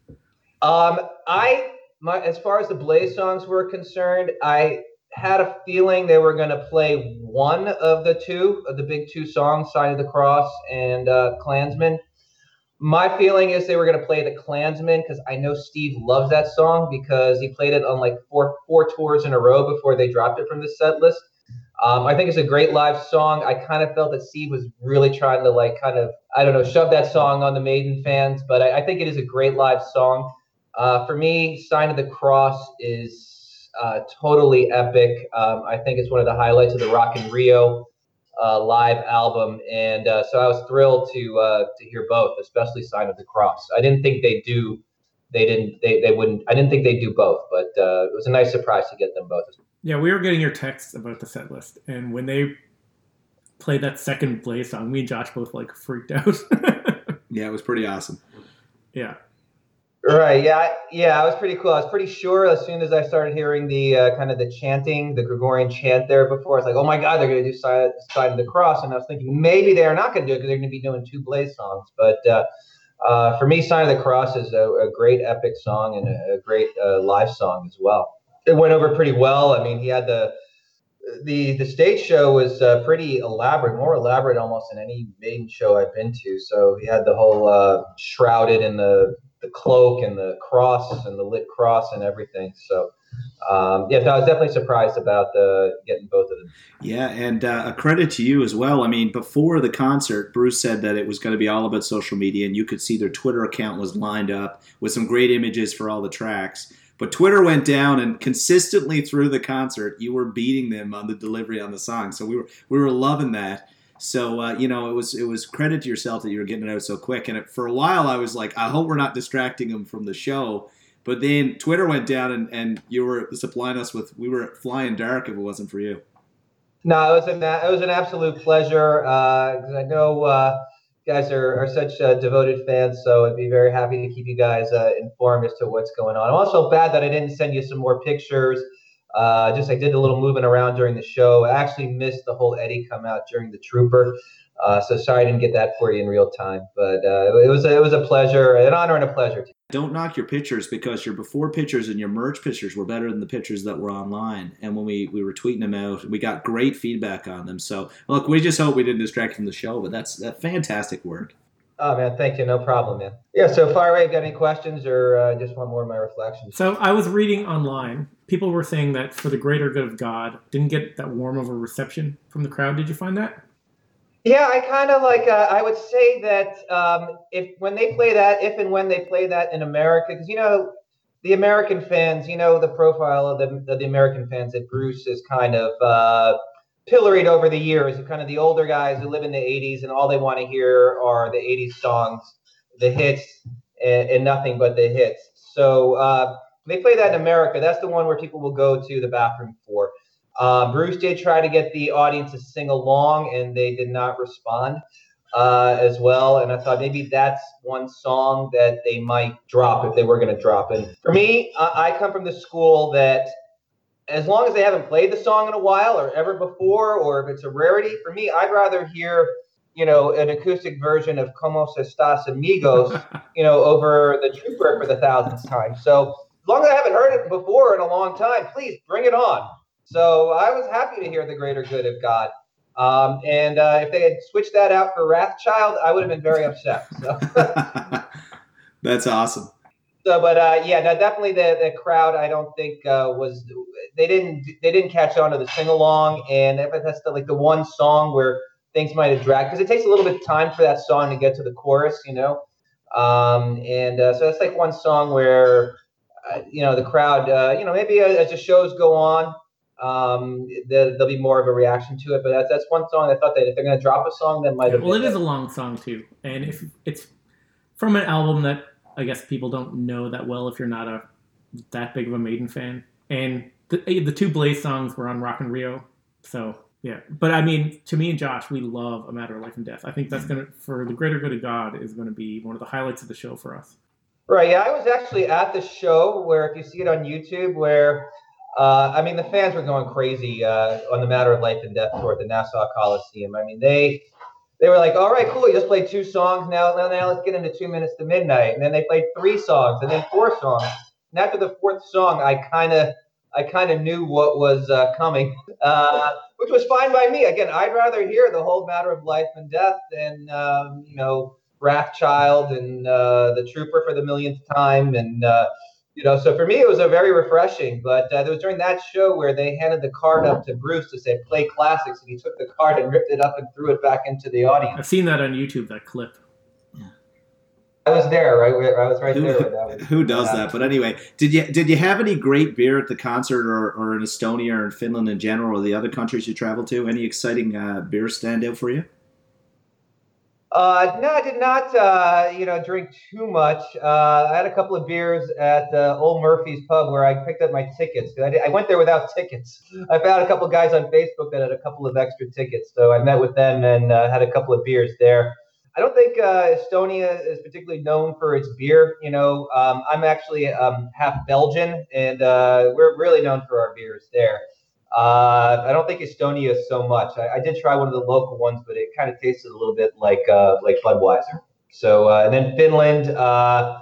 Um, I my as far as the Blaze songs were concerned, I had a feeling they were going to play one of the two of the big two songs, "Sign of the Cross" and uh, "Clansman." My feeling is they were going to play the Clansman because I know Steve loves that song because he played it on like four four tours in a row before they dropped it from the set list. Um, I think it's a great live song. I kind of felt that Steve was really trying to like kind of I don't know shove that song on the Maiden fans, but I, I think it is a great live song. Uh, for me, "Sign of the Cross" is uh, totally epic. Um, I think it's one of the highlights of the Rock in Rio uh, live album, and uh, so I was thrilled to uh, to hear both, especially "Sign of the Cross." I didn't think they'd do, they didn't, they, they wouldn't. I didn't think they'd do both, but uh, it was a nice surprise to get them both. Yeah, we were getting your texts about the set list, and when they played that second Blaze song, me and Josh both like freaked out. Yeah, it was pretty awesome. yeah, Right. Yeah. Yeah. I was pretty cool. I was pretty sure as soon as I started hearing the uh, kind of the chanting, the Gregorian chant there before, I was like, oh my God, they're going to do side, side of the cross. And I was thinking maybe they're not going to do it because they're going to be doing two Blaze songs. But uh, uh, for me, Sign of the Cross is a, a great epic song and a, a great uh, live song as well. It went over pretty well. I mean, he had the the the stage show was uh, pretty elaborate, more elaborate almost than any maiden show I've been to. So he had the whole uh, shrouded in the the cloak and the cross and the lit cross and everything. So um, yeah, I was definitely surprised about the getting both of them. Yeah, and uh, a credit to you as well. I mean, before the concert, Bruce said that it was going to be all about social media, and you could see their Twitter account was lined up with some great images for all the tracks. But Twitter went down, and consistently through the concert, you were beating them on the delivery on the song. So we were we were loving that. So uh, you know, it was it was credit to yourself that you were getting it out so quick. And it, for a while, I was like, I hope we're not distracting them from the show. But then Twitter went down, and, and you were supplying us with we were flying dark if it wasn't for you. No, it was an it was an absolute pleasure. Uh, I know uh, You guys are, are such uh, devoted fans, so I'd be very happy to keep you guys uh, informed as to what's going on. I'm also bad that I didn't send you some more pictures. Uh, just I did a little moving around during the show. I actually missed the whole Eddie come out during the Trooper, uh, so sorry I didn't get that for you in real time. But uh, it was a, it was a pleasure, an honor, and a pleasure. Don't knock your pictures because your before pictures and your merch pictures were better than the pictures that were online. And when we, we were tweeting them out, we got great feedback on them. So look, we just hope we didn't distract from the show, but that's that fantastic work. Oh man, thank you. No problem, man. Yeah. So far away, got any questions or uh, just want more of my reflections? So I was reading online. People were saying that for the greater good of God, didn't get that warm of a reception from the crowd. Did you find that? Yeah, I kind of like. Uh, I would say that um, if when they play that, if and when they play that in America, because you know the American fans, you know the profile of the of the American fans that Bruce is kind of uh, pilloried over the years. Kind of the older guys who live in the '80s and all they want to hear are the '80s songs, the hits, and, and nothing but the hits. So uh, they play that in America. That's the one where people will go to the bathroom for. Uh, Bruce did try to get the audience to sing along, and they did not respond uh, as well. And I thought maybe that's one song that they might drop if they were going to drop it. For me, I, I come from the school that as long as they haven't played the song in a while or ever before, or if it's a rarity, for me, I'd rather hear you know an acoustic version of "Como se estás, amigos," you know, over the Trooper for the thousandth time. So as long as I haven't heard it before in a long time, please bring it on. So I was happy to hear the greater good of God. Um, and uh, if they had switched that out for Wrathchild, I would have been very upset. So, That's awesome. So but uh, yeah, no, definitely the, the crowd. I don't think uh, was they didn't they didn't catch on to the sing along, and that's the, like the one song where things might have dragged because it takes a little bit of time for that song to get to the chorus, you know. Um, and uh, so that's like one song where uh, you know the crowd, uh, you know, maybe as the shows go on, um, there, there'll be more of a reaction to it. But that's that's one song I thought that if they're going to drop a song, that might have. Well, it been a long song too, and if it's from an album that I guess people don't know that well if you're not a that big of a Maiden fan, and the the two Blaze songs were on Rock in Rio, so yeah. But I mean, to me and Josh, we love A Matter of Life and Death. I think that's gonna for the greater good of God is to be one of the highlights of the show for us. Right. Yeah, I was actually at the show where, if you see it on YouTube, where uh, I mean the fans were going crazy uh, on the matter of life and death tour at the Nassau Coliseum. I mean they they were like, "All right, cool, you just played two songs. Now, now, now let's get into two minutes to midnight." And then they played three songs, and then four songs. And after the fourth song, I kind of I kind of knew what was uh, coming, uh, which was fine by me. Again, I'd rather hear the whole matter of life and death than um, you know Wrathchild and uh, the Trooper for the millionth time, and uh, you know. So for me, it was a very refreshing. But uh, it was during that show where they handed the card up to Bruce to say "Play Classics," and he took the card and ripped it up and threw it back into the audience. I've seen that on YouTube. That clip. Yeah. I was there, right? I was right Who, there. when was- who does yeah. that? But anyway, did you did you have any great beer at the concert or, or in Estonia or in Finland in general or the other countries you traveled to? Any exciting uh, beer stand out for you? Uh, no, I did not, uh, you know, drink too much. Uh, I had a couple of beers at Old Murphy's Pub where I picked up my tickets. I, did, I went there without tickets. I found a couple of guys on Facebook that had a couple of extra tickets, so I met with them and uh, had a couple of beers there. I don't think uh, Estonia is particularly known for its beer. You know, um, I'm actually um, half Belgian, and uh, we're really known for our beers there. Uh, I don't think Estonia so much. I, I did try one of the local ones, but it kind of tasted a little bit like uh, like Budweiser. So uh, and then Finland. Uh,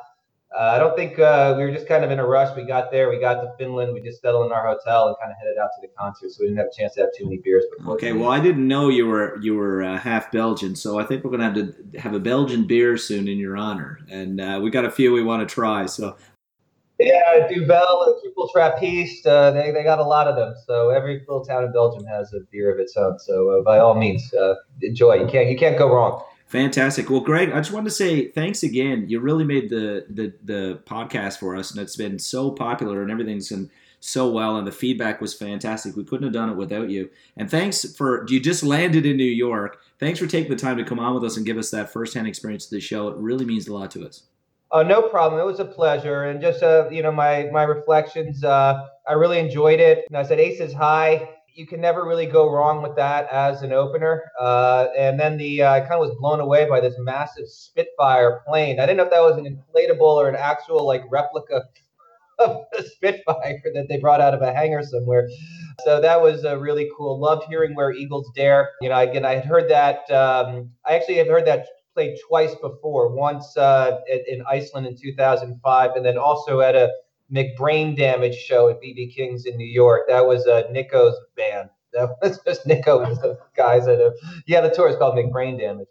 uh, I don't think uh, we were just kind of in a rush. We got there, we got to Finland, we just settled in our hotel and kind of headed out to the concert, so we didn't have a chance to have too many beers. Before Okay, well, I didn't know you were you were half Belgian, so I think we're gonna have to have a Belgian beer soon in your honor, and we got a few we want to try. So Yeah, Duvel Triple Trappiste, uh, they, they got a lot of them. So every little town in Belgium has a beer of its own. So uh, by all means, uh, enjoy. You can't you can't go wrong. Fantastic. Well, Greg, I just wanted to say thanks again. You really made the, the the podcast for us, and it's been so popular, and everything's been so well, and the feedback was fantastic. We couldn't have done it without you. And thanks for you just landed in New York. Thanks for taking the time to come on with us and give us that firsthand experience of the show. It really means a lot to us. Oh, no problem. It was a pleasure, and just uh, you know, my my reflections. Uh, I really enjoyed it. Know, I said Aces High. you can never really go wrong with that as an opener. Uh, and then the uh, I kind of was blown away by this massive Spitfire plane. I didn't know if that was an inflatable or an actual like replica of the Spitfire that they brought out of a hangar somewhere. So that was uh, really cool. Loved hearing where Eagles dare. You know, again, I had heard that. Um, I actually have heard that played twice before. Once uh, in, in Iceland in 2005, and then also at a McBrain Damage show at BB King's in New York. That was uh, Nicko's band. That was just Nicko and the guys that have. Yeah, the tour is called McBrain Damage.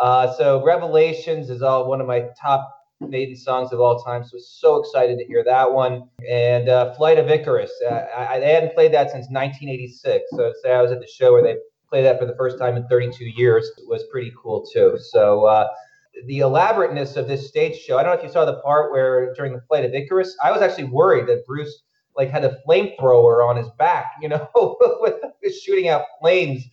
Uh, so Revelations is all one of my top Maiden songs of all time. So so excited to hear that one. And uh, Flight of Icarus. Uh, I, I hadn't played that since 1986. So say I was at the show where they played that for the first time in 32 years. Was pretty cool too. So. Uh, the elaborateness of this stage show. I don't know if you saw the part where during the flight of Icarus, I was actually worried that Bruce like had a flamethrower on his back, you know, with shooting out flames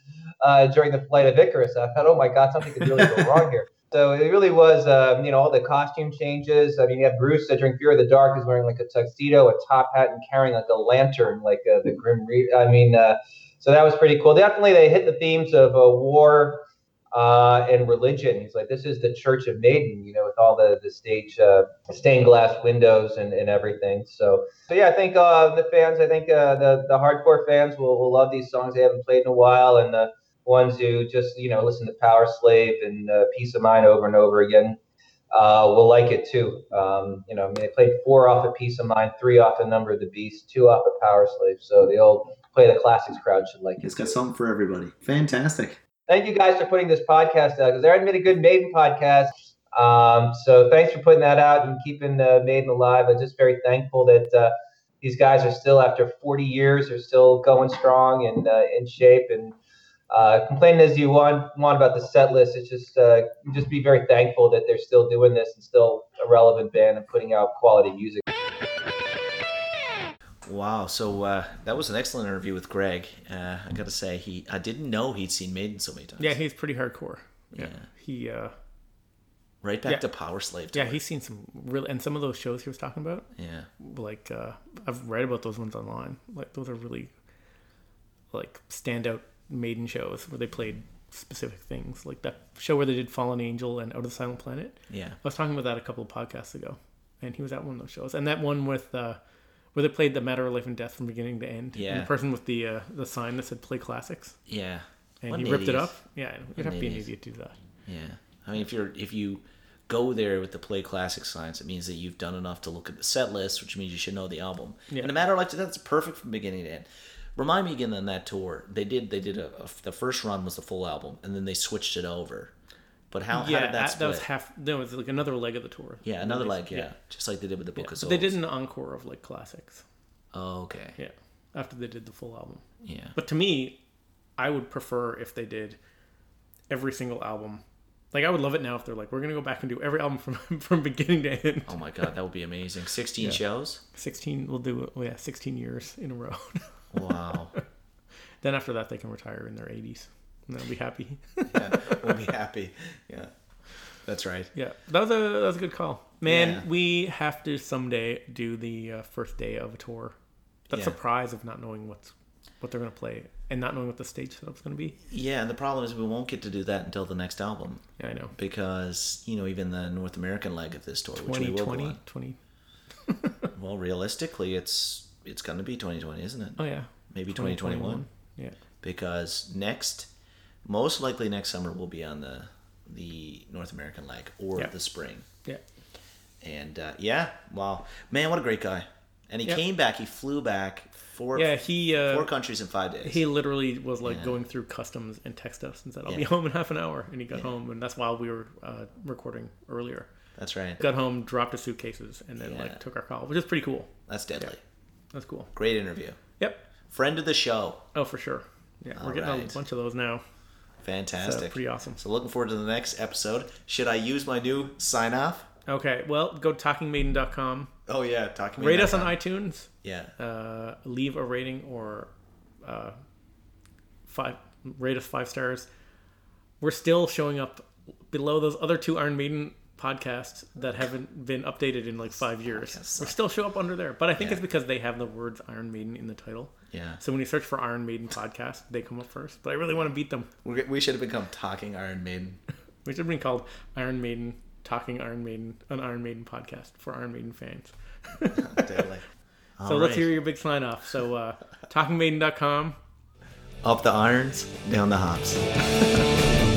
uh, during the flight of Icarus. I thought, oh my God, something could really go wrong here. So it really was, um, you know, all the costume changes. I mean, you have Bruce uh, during Fear of the Dark is wearing like a tuxedo, a top hat, and carrying like a lantern, like uh, the Grim Reaper. I mean, uh, so that was pretty cool. Definitely, they hit the themes of uh, war uh, and religion. He's like, this is the Church of Maiden, you know, with all the the stage uh, stained glass windows and, and everything. So, so yeah, I think uh, the fans, I think uh, the the hardcore fans will, will love these songs they haven't played in a while, and the ones who just you know listen to Power Slave and uh, Piece of Mind over and over again. Uh, will like it too. Um, you know, I mean, they played four off of Piece of Mind, three off of Number of the Beast, two off of Power Slave. So the old play the classics crowd should like it. It's got something for everybody. Fantastic. thank you guys for putting this podcast out because there hadn't been a good Maiden podcast. Um, so thanks for putting that out and keeping uh, Maiden alive. I'm just very thankful that uh, these guys are still, after 40 years, are still going strong and uh, in shape. And uh, complaining as you want, want about the set list, it's just uh, just be very thankful that they're still doing this and still a relevant band and putting out quality music. Wow, so uh, that was an excellent interview with Greg. Uh, I got to say, he I didn't know he'd seen Maiden so many times. Yeah, he's pretty hardcore. Yeah, Yeah. he. uh right back yeah. to Powerslave. Yeah, he's seen some real and some of those shows he was talking about. yeah, Like uh I've read about those ones online. Like those are really like standout maiden shows where they played specific things. Like that show where they did Fallen Angel and Out of the Silent Planet. yeah, I was talking about that a couple of podcasts ago, and he was at one of those shows. And that one with uh, where they played the matter of life and death from beginning to end. And the person with the uh, the sign that said "Play Classics," yeah. and What he an ripped it idiot. up. Yeah, you'd have to be an idiot. to do that. Yeah, I mean, if you're if you go there with the play classic signs, it means that you've done enough to look at the set list, which means you should know the album. Yeah. And a matter like that, that's perfect from beginning to end. Remind me again on that tour, they did they did a, a the first run was the full album, and then they switched it over. But how, how yeah, did that that, was half. No, it was like another leg of the tour. yeah, another leg, yeah. just like they did with the Book of But Souls. they did an encore of like classics. Oh, okay. Yeah, after they did the full album. Yeah. But to me, I would prefer if they did every single album. Like I would love it now if they're like, we're gonna go back and do every album from from beginning to end. Oh my god, that would be amazing. Sixteen shows. Sixteen, we'll do oh yeah, sixteen years in a row. Wow. then after that, they can retire in their eighties, and they'll be happy. yeah, we'll be happy. Yeah, that's right. yeah, that was a that was a good call, man. Yeah. We have to someday do the uh, first day of a tour. That Yeah. surprise of not knowing what's what they're gonna play and not knowing what the stage setup's gonna be. Yeah, and the problem is we won't get to do that until the next album. Yeah, I know. because you know even the North American leg of this tour, which we will go 2020, on. 20. Well, realistically, it's it's going to be 2020, isn't it? Oh yeah, Maybe 2021, 2021. Yeah. because next, most likely next summer we'll be on the the North American leg or Yeah. the spring. Yeah. And uh, yeah, wow, man, what a great guy! And he Yeah. came back. He flew back four Yeah, he uh, four countries in five days. he literally was like Yeah. going through customs and text us and said, "I'll be home in half an hour," and he got home, and that's while we were uh, recording earlier. That's right. Got home, dropped his suitcases, and then like took our call, which is pretty cool. That's deadly. That's cool. Great interview. Yep. Friend of the show. Oh, for sure. Yeah, we're All getting a bunch of those now. Fantastic. pretty awesome. So looking forward to the next episode. Should I use my new sign off? Okay, well, go to talkingmaiden.com. Oh yeah, talking. Rate us on iTunes. Yeah. Uh, leave a rating or uh, five. Rate us five stars. We're still showing up below those other two Iron Maiden podcasts that haven't been updated in like five years. suck. still show up under there, but I think Yeah. it's because they have the words Iron Maiden in the title. Yeah. So when you search for Iron Maiden podcast, they come up first. But I really want to beat them. We we should have become Talking Iron Maiden. We should have been called Iron Maiden Talking Iron Maiden, an Iron Maiden podcast for Iron Maiden fans. Deadly. So let's hear your big sign off. So uh, talkingmaiden.com. Up the irons, down the hops.